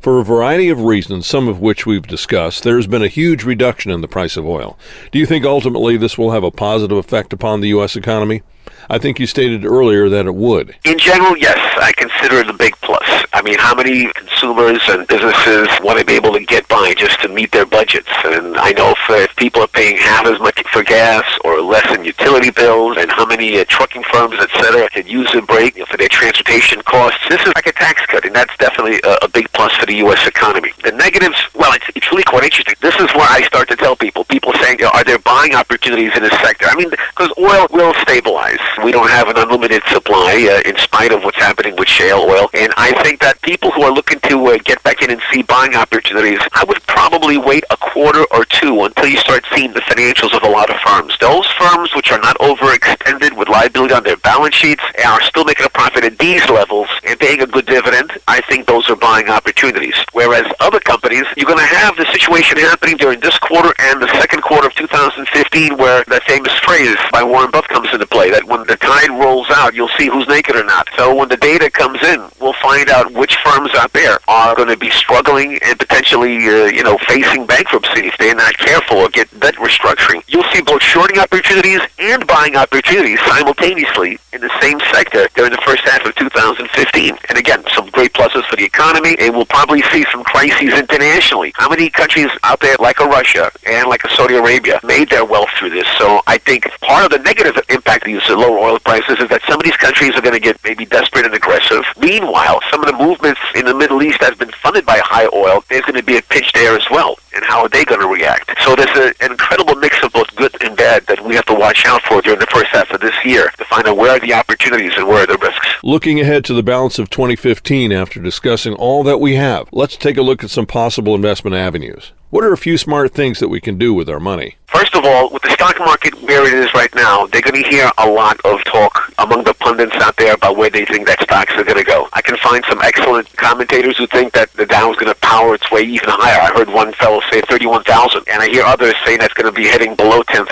For a variety of reasons, some of which we've discussed, there has been a huge reduction in the price of oil. Do you think ultimately this will have a positive effect upon the U.S. economy? I think you stated earlier that it would. In general, yes, I consider it a big plus. I mean, how many consumers and businesses want to be able to get by just to meet their budgets? And I know if, if people are paying half as much for gas or less in utility bills, and how many uh, trucking firms, et cetera, could use a break for their transportation costs, this is like a tax cut, and that's definitely a, a big plus for the U.S. economy. The negatives, well, it's, it's really quite interesting. This is where I start to tell people, people saying, are there buying opportunities in this sector? I mean, because oil will stabilize. We don't have an unlimited supply uh, in spite of what's happening with shale oil. And I think that people who are looking to uh, get back in and see buying opportunities, I would probably wait a quarter or two until you start seeing the financials of a lot of firms. Those firms which are not overextended with liability on their balance sheets are still making a profit at these levels and paying a good dividend. I think those are buying opportunities. Whereas other companies, you're going to have the situation happening during this quarter and the second quarter of 2015 where that famous phrase by Warren Buffett comes into play that when the tide rolls out, you'll see who's naked or not. So when the data comes in, we'll find out which firms out there are going to be struggling and potentially, uh, you know, facing bankruptcy if they're not careful or get debt restructuring. You'll see both shorting opportunities and buying opportunities simultaneously in the same sector during the first half of 2015. And again, some great pluses for the economy, and we'll probably see some crises internationally. How many countries out there, like a Russia and like a Saudi Arabia, made their wealth through this? So I think part of the negative impact of these lower oil prices is that some of these countries are going to get maybe desperate and aggressive. Meanwhile, some of the movements in the Middle East has been funded by high oil. There's going to be a pinch there as well. And how are they going to react? So there's a, an incredible mix of both good and bad that we we have to watch out for during the first half of this year to find out where are the opportunities and where are the risks. Looking ahead to the balance of 2015 after discussing all that we have, let's take a look at some possible investment avenues. What are a few smart things that we can do with our money? First of all, with the stock market where it is right now, they're going to hear a lot of talk among the pundits out there about where they think that stocks are going to go. I can find some excellent commentators who think that the Dow is going to power its way even higher. I heard one fellow say 31,000, and I hear others saying that's going to be heading below 10,000.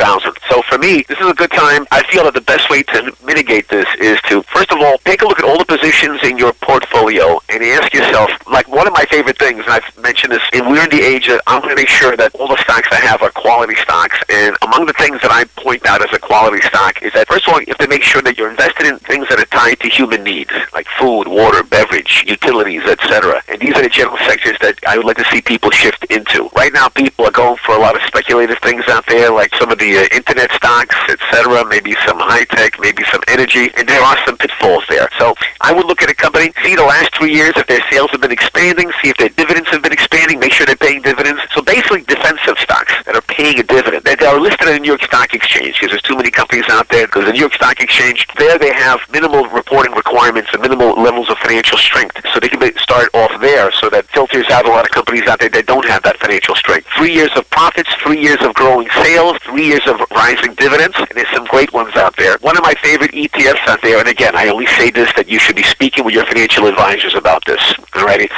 So for me, this is a good time. I feel that the best way to mitigate this is to, first of all, take a look at all the positions in your portfolio and ask yourself, like one of my favorite things, and I've mentioned this, and we're in the age that I'm going to make sure that all the stocks I have are quality stocks. And among the things that I point out as a quality stock is that, first of all, you have to make sure that you're invested in things that are tied to human needs, like food, water, beverage, utilities, etc. And these are the general sectors that I would like to see people shift into. Right now, people are going for a lot of speculative things out there, like some of the uh, internet stocks, etc., maybe some high tech, maybe some energy, and there are some pitfalls there. So I would look at a company, see the last three years if their sales have been expanding, see if their dividends have been expanding, make sure they're paying dividends. Defensive stocks that are paying a dividend. They are listed on the New York Stock Exchange because there's too many companies out there. Because the New York Stock Exchange, there they have minimal reporting requirements and minimal levels of financial strength. So they can start off there so that filters out a lot of companies out there that don't have that financial strength. Three years of profits, three years of growing sales, three years of rising dividends, and there's some great ones out there. One of my favorite ETFs out there, and again, I only say this that you should be speaking with your financial advisors about this. Alrighty,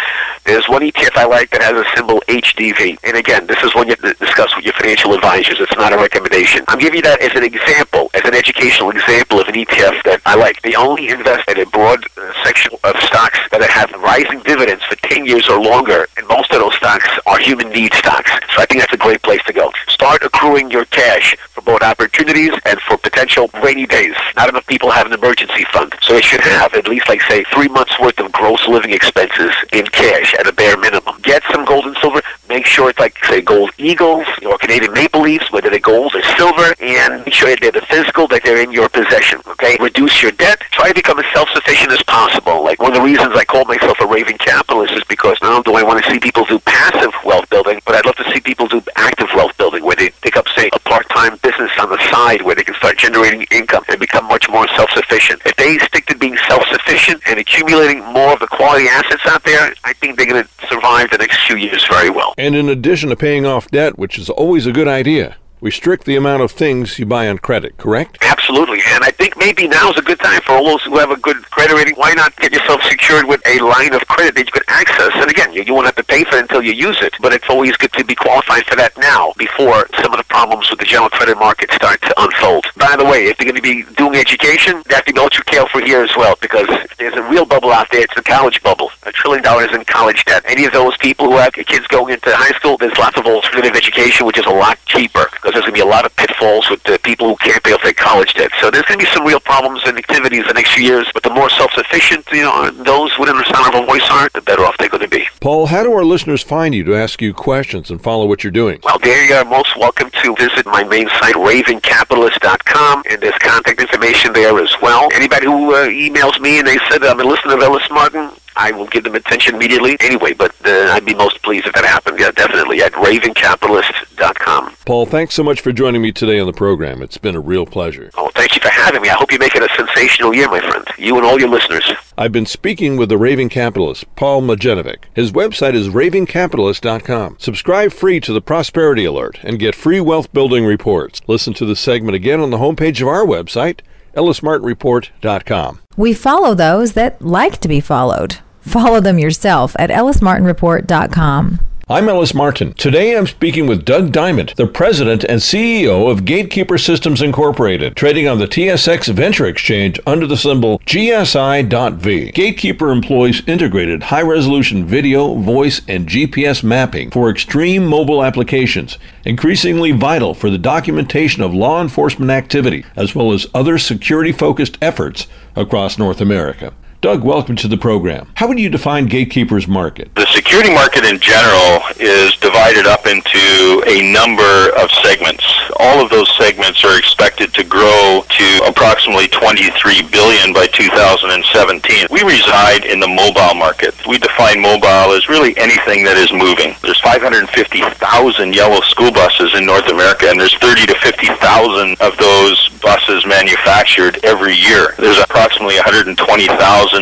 there's one ETF I like that has a symbol HDV, and again, this is have to discuss with your financial advisors. It's not a recommendation. I'm giving you that as an example, as an educational example of an ETF that I like. They only invest in a broad uh, section of stocks that have rising dividends for 10 years or longer, and most of those stocks are human need stocks. So I think that's a great place to go. Start accruing your cash for both opportunities and for potential rainy days. Not enough people have an emergency fund, so they should have at least, like, say, three months worth of gross living expenses in cash at a bare minimum. Get some gold and silver. Make sure it's like, say, gold eagles or Canadian maple leafs, whether they're gold or silver, and make sure that they're the physical, that they're in your possession. Okay? Reduce your debt. Try to become as self-sufficient as possible. Like one of the reasons I call myself a raving capitalist is because not only do I want to see people do passive wealth building, but I'd love to see people do active wealth building, where they pick up, say, a part-time business on the side where they can start generating income and become much more self-sufficient. If they stick to being self-sufficient and accumulating more of the quality assets out there, I think they're going to survive the next few years very well. And in addition to paying off debt, which is always a good idea, restrict the amount of things you buy on credit, correct? Absolutely. And I think maybe now is a good time for all those who have a good credit rating. Why not get yourself secured with a line of credit that you can access? And again, you, you won't have to pay for it until you use it, but it's always good to be qualified for that now before some of the problems with the general credit market start to unfold. By the way, if they're going to be doing education, they have to be ultra for here as well because there's a real bubble out there. It's the college bubble. A trillion dollars in college debt. Any of those people who have kids going into high school, there's lots of alternative education, which is a lot cheaper because there's going to be a lot of pitfalls with the people who can't pay off their college debt. So there's going to be some real problems and activities the next few years. But the more self-sufficient, you know, those within the sound of a voice are, the better off they're going to be. Paul, how do our listeners find you to ask you questions and follow what you're doing? Well, there you are most welcome to visit my main site, ravingcapitalist.com, and there's contact information there as well. Anybody who uh, emails me and they said, I'm a listener of Ellis Martin, I will give them attention immediately. Anyway, but uh, I'd be most pleased if that happened. Yeah, definitely at ravingcapitalist.com. Paul, thanks so much for joining me today on the program. It's been a real pleasure. Oh, thank you for having me. I hope you make it a sensational year, my friend. You and all your listeners. I've been speaking with the raving capitalist, Paul Mladjenovic. His website is ravingcapitalist.com. Subscribe free to the Prosperity Alert and get free wealth building reports. Listen to the segment again on the homepage of our website, ellismartinreport.com. We follow those that like to be followed. Follow them yourself at ellismartinreport.com. I'm Ellis Martin. Today I'm speaking with Doug Dyment, the president and CEO of Gatekeeper Systems Incorporated, trading on the TSX Venture Exchange under the symbol GSI.V. Gatekeeper employs integrated high resolution video, voice, and GPS mapping for extreme mobile applications, increasingly vital for the documentation of law enforcement activity as well as other security focused efforts across North America. Doug, welcome to the program. How would you define Gatekeeper's market? The security market in general is divided up into a number of segments. All of those segments are expected to grow to approximately 23 billion by 2017. We reside in the mobile market. We define mobile as really anything that is moving. There's 550,000 yellow school buses in North America and there's 30 to 50,000 of those buses manufactured every year. There's approximately 120,000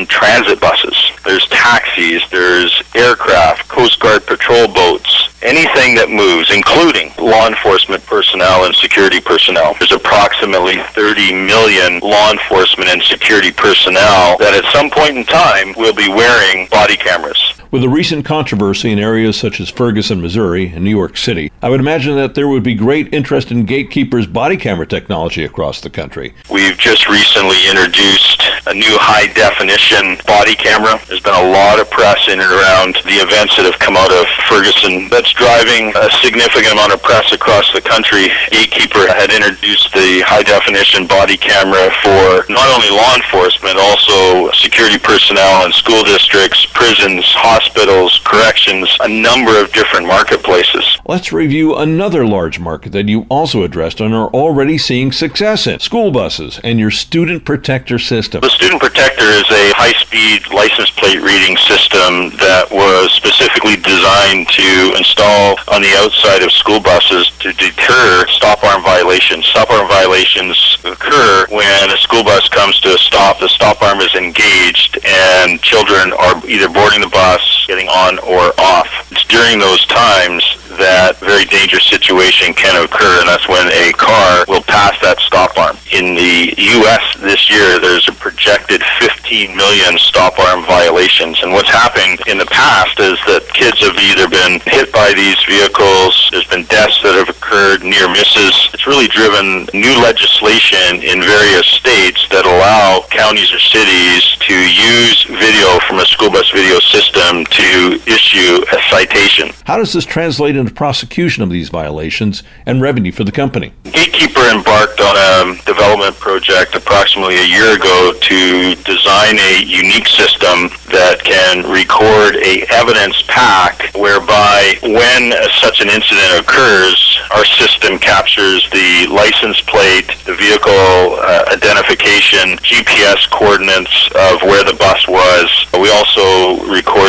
transit buses. There's taxis, there's aircraft, Coast Guard patrol boats, anything that moves, including law enforcement personnel and security personnel. There's approximately 30 million law enforcement and security personnel that at some point in time will be wearing body cameras. With the recent controversy in areas such as Ferguson, Missouri, and New York City, I would imagine that there would be great interest in Gatekeeper's body camera technology across the country. We've just recently introduced a new high definition body camera. There's been a lot of press in and around the events that have come out of Ferguson that's driving a significant amount of press across the country. Gatekeeper had introduced the high definition body camera for not only law enforcement, also security personnel in school districts, prisons, hospitals hospitals, corrections, a number of different marketplaces. Let's review another large market that you also addressed and are already seeing success in school buses and your Student Protector system. The Student Protector is a high speed license plate reading system that was specifically designed to install on the outside of school buses to deter stop arm violations. Stop arm violations occur when a school bus comes to a stop, the stop arm is engaged, and children are either boarding the bus getting on or off. It's during those times that very dangerous situation can occur, and that's when a car will pass that stop arm. In the U.S. this year, there's a projected 15 million stop arm violations, and what's happened in the past is that kids have either been hit by these vehicles, there's been deaths that have occurred, near misses. It's really driven new legislation in various states that allow counties or cities to use video from a school bus video system to issue a citation. How does this translate into prosecution of these violations and revenue for the company? Gatekeeper embarked on a development project approximately a year ago to design a unique system that can record a evidence pack whereby when such an incident occurs, our system captures the license plate, the vehicle uh, identification, GPS coordinates of where the bus was.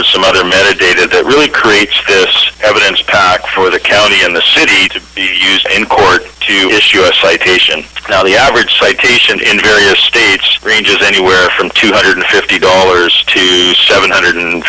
We also record some other metadata that really creates this evidence pack for the county and the city to be used in court to issue a citation. Now, the average citation in various states ranges anywhere from $250 to $750.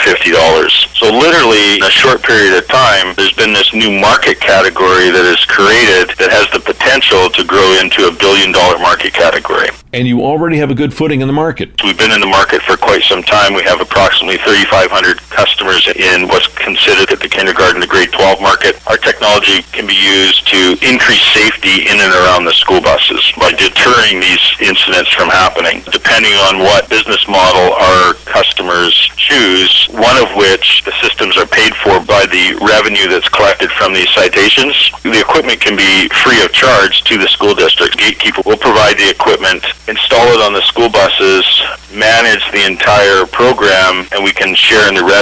So literally, in a short period of time, there's been this new market category that is created that has the potential to grow into a billion dollar market category. And you already have a good footing in the market. We've been in the market for quite some time. We have approximately 3,500 customers in what's considered at the kindergarten to grade 12 market. Our technology can be used to increase safety in and around the school buses by deterring these incidents from happening. Depending on what business model our customers choose, one of which the systems are paid for by the revenue that's collected from these citations, the equipment can be free of charge to the school district. Gatekeeper will provide the equipment, install it on the school buses, manage the entire program, and we can share in the revenue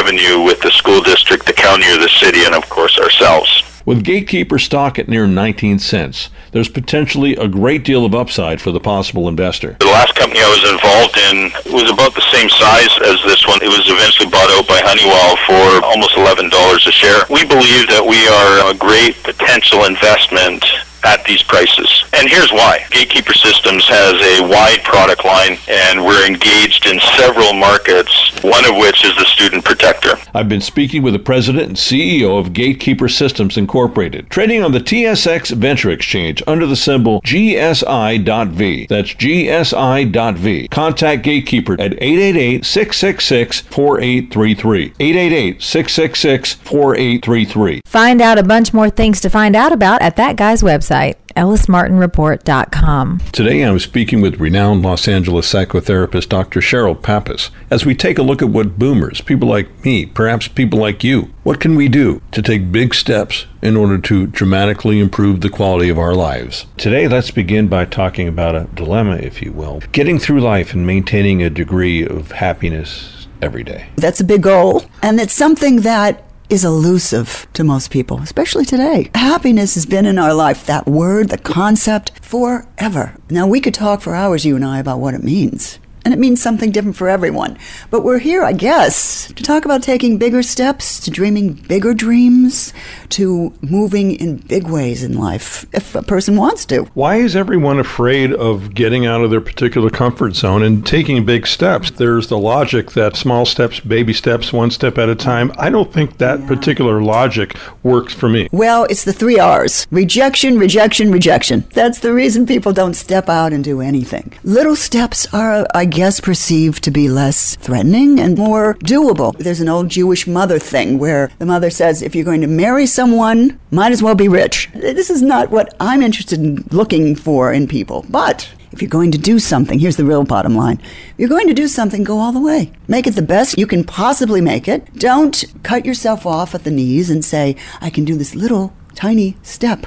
with the school district, the county, or the city, and of course ourselves. With Gatekeeper stock at near 19 cents, there's potentially a great deal of upside for the possible investor. The last company I was involved in was about the same size as this one. It was eventually bought out by Honeywell for almost $11 a share. We believe that we are a great potential investment at these prices. And here's why. Gatekeeper Systems has a wide product line and we're engaged in several markets, one of which is the Student Protector. I've been speaking with the president and CEO of Gatekeeper Systems Incorporated, trading on the TSX Venture Exchange under the symbol GSI.V. That's GSI.V. Contact Gatekeeper at 888-666-4833. 888-666-4833. Find out a bunch more things to find out about at that guy's website ellismartinreport.com. Today I'm speaking with renowned Los Angeles psychotherapist Dr. Cheryl Pappas as we take a look at what boomers, people like me, perhaps people like you, what can we do to take big steps in order to dramatically improve the quality of our lives? Today let's begin by talking about a dilemma, if you will, getting through life and maintaining a degree of happiness every day. That's a big goal, and it's something that is elusive to most people, especially today. Happiness has been in our life, that word, the concept, forever. Now, we could talk for hours, you and I, about what it means. And it means something different for everyone. But we're here, I guess, to talk about taking bigger steps, to dreaming bigger dreams, to moving in big ways in life, if a person wants to. Why is everyone afraid of getting out of their particular comfort zone and taking big steps? There's the logic that small steps, baby steps, one step at a time. I don't think that particular logic works for me. Well, it's the three R's rejection, rejection, rejection. That's the reason people don't step out and do anything. Little steps are, I guess, perceived to be less threatening and more doable. There's an old Jewish mother thing where the mother says, if you're going to marry someone, might as well be rich. This is not what I'm interested in looking for in people. But if you're going to do something, here's the real bottom line. If you're going to do something, go all the way. Make it the best you can possibly make it. Don't cut yourself off at the knees and say, I can do this little tiny step,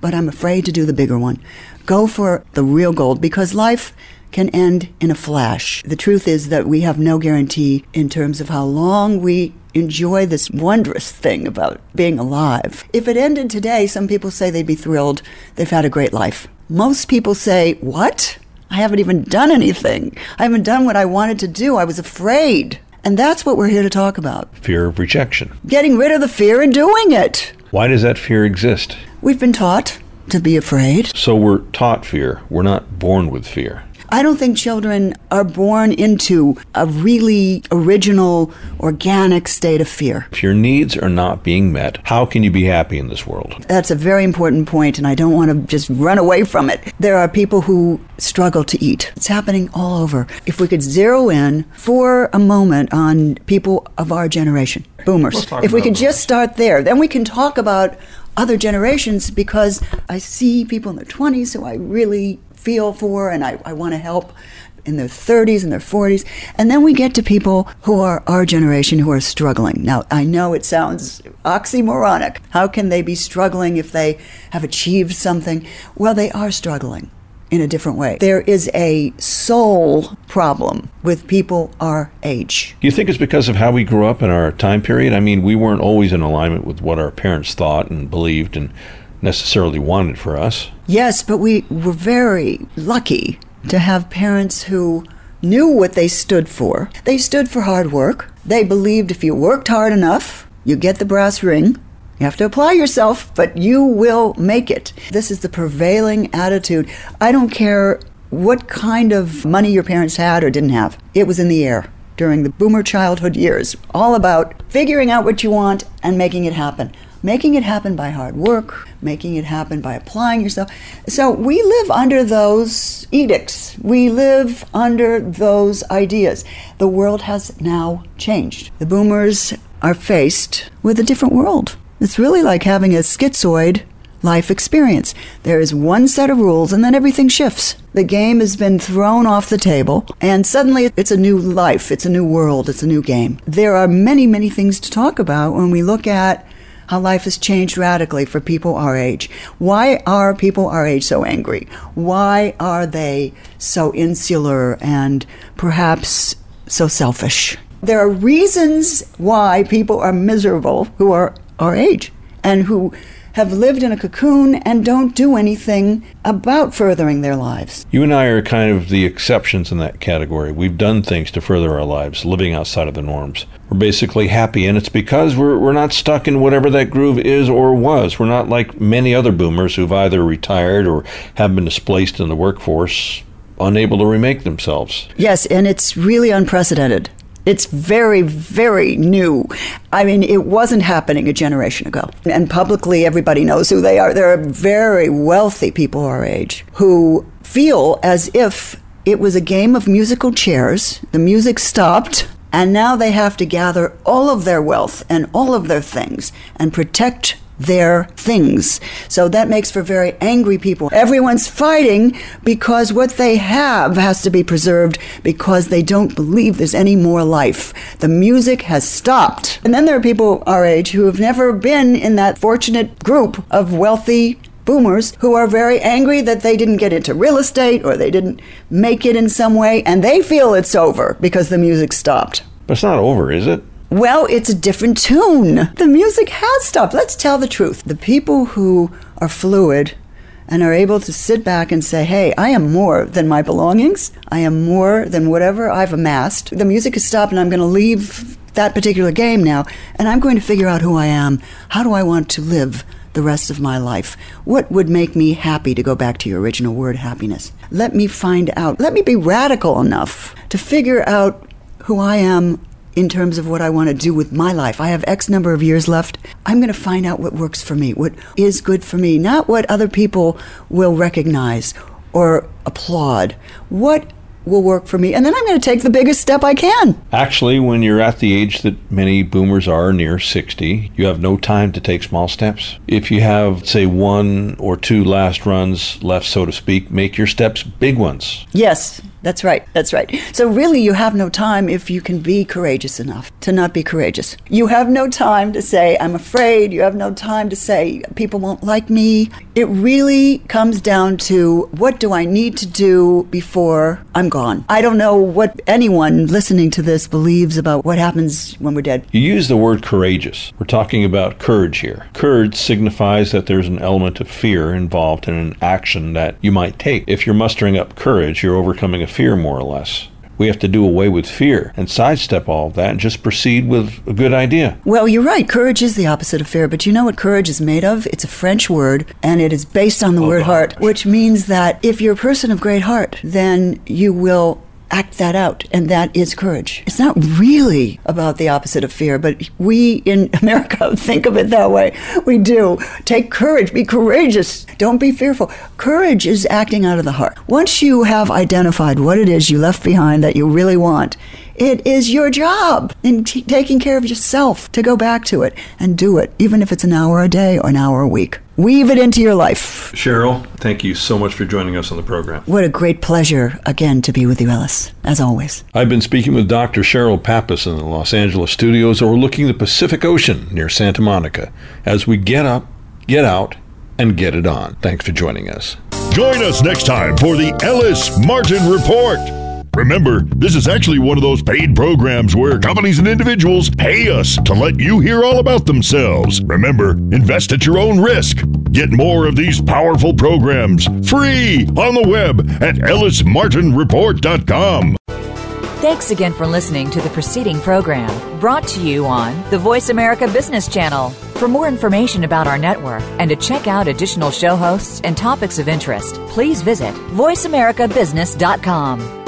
but I'm afraid to do the bigger one. Go for the real gold because life can end in a flash. The truth is that we have no guarantee in terms of how long we enjoy this wondrous thing about being alive. If it ended today, some people say they'd be thrilled. They've had a great life. Most people say, What? I haven't even done anything. I haven't done what I wanted to do. I was afraid. And that's what we're here to talk about Fear of rejection. getting rid of the fear and doing it. Why does that fear exist? We've been taught to be afraid. So we're taught fear. We're not born with fear. I don't think children are born into a really original, organic state of fear. If your needs are not being met, how can you be happy in this world? That's a very important point, and I don't want to just run away from it. There are people who struggle to eat. It's happening all over. If we could zero in for a moment on people of our generation, boomers, Let's if we about could just start there, then we can talk about other generations because I see people in their 20s who I really feel for and I, I want to help in their 30s and their 40s. And then we get to people who are our generation who are struggling. Now, I know it sounds oxymoronic. How can they be struggling if they have achieved something? Well, they are struggling in a different way. There is a soul problem with people our age. Do you think it's because of how we grew up in our time period? I mean, we weren't always in alignment with what our parents thought and believed and necessarily wanted for us. Yes, but we were very lucky to have parents who knew what they stood for. They stood for hard work. They believed if you worked hard enough, you get the brass ring. You have to apply yourself, but you will make it. This is the prevailing attitude. I don't care what kind of money your parents had or didn't have, it was in the air during the boomer childhood years. All about figuring out what you want and making it happen. Making it happen by hard work, making it happen by applying yourself. So we live under those edicts. We live under those ideas. The world has now changed. The boomers are faced with a different world. It's really like having a schizoid life experience. There is one set of rules and then everything shifts. The game has been thrown off the table and suddenly it's a new life, it's a new world, it's a new game. There are many, many things to talk about when we look at how life has changed radically for people our age. Why are people our age so angry? Why are they so insular and perhaps so selfish? There are reasons why people are miserable who are our age and who have lived in a cocoon and don't do anything about furthering their lives. You and I are kind of the exceptions in that category. We've done things to further our lives, living outside of the norms. We're basically happy, and it's because we're, we're not stuck in whatever that groove is or was. We're not like many other boomers who've either retired or have been displaced in the workforce, unable to remake themselves. Yes, and it's really unprecedented. It's very, very new. I mean, it wasn't happening a generation ago. And publicly, everybody knows who they are. There are very wealthy people our age who feel as if it was a game of musical chairs. The music stopped, and now they have to gather all of their wealth and all of their things and protect their things. So that makes for very angry people. Everyone's fighting because what they have has to be preserved because they don't believe there's any more life. The music has stopped. And then there are people our age who have never been in that fortunate group of wealthy boomers who are very angry that they didn't get into real estate or they didn't make it in some way and they feel it's over because the music stopped. But it's not over, is it? Well, it's a different tune. The music has stopped. Let's tell the truth. The people who are fluid and are able to sit back and say, hey, I am more than my belongings. I am more than whatever I've amassed. The music has stopped and I'm going to leave that particular game now and I'm going to figure out who I am. How do I want to live? the rest of my life? What would make me happy to go back to your original word, happiness? Let me find out. Let me be radical enough to figure out who I am in terms of what I want to do with my life. I have X number of years left. I'm going to find out what works for me, what is good for me, not what other people will recognize or applaud. What will work for me. And then I'm going to take the biggest step I can. Actually, when you're at the age that many boomers are, near 60, you have no time to take small steps. If you have, say, one or two last runs left, so to speak, make your steps big ones. Yes. That's right. That's right. So, really, you have no time if you can be courageous enough to not be courageous. You have no time to say, I'm afraid. You have no time to say, people won't like me. It really comes down to what do I need to do before I'm gone? I don't know what anyone listening to this believes about what happens when we're dead. You use the word courageous. We're talking about courage here. Courage signifies that there's an element of fear involved in an action that you might take. If you're mustering up courage, you're overcoming a fear, more or less. We have to do away with fear and sidestep all of that and just proceed with a good idea. Well, you're right. Courage is the opposite of fear, but you know what courage is made of? It's a French word, and it is based on the oh, word heart, which means that if you're a person of great heart, then you will act that out, and that is courage. It's not really about the opposite of fear, but we in *laughs* America think of it that way. We do. Take courage, be courageous, don't be fearful. Courage is acting out of the heart. Once you have identified what it is you left behind that you really want, it is your job in t- taking care of yourself to go back to it and do it, even if it's an hour a day or an hour a week. Weave it into your life. Cheryl, thank you so much for joining us on the program. What a great pleasure, again, to be with you, Ellis, as always. I've been speaking with Dr. Cheryl Pappas in the Los Angeles studios overlooking the Pacific Ocean near Santa Monica as we get up, get out, and get it on. Thanks for joining us. Join us next time for the Ellis Martin Report. Remember, this is actually one of those paid programs where companies and individuals pay us to let you hear all about themselves. Remember, invest at your own risk. Get more of these powerful programs free on the web at ellismartinreport.com. Thanks again for listening to the preceding program brought to you on the Voice America Business Channel. For more information about our network and to check out additional show hosts and topics of interest, please visit voiceamericabusiness.com.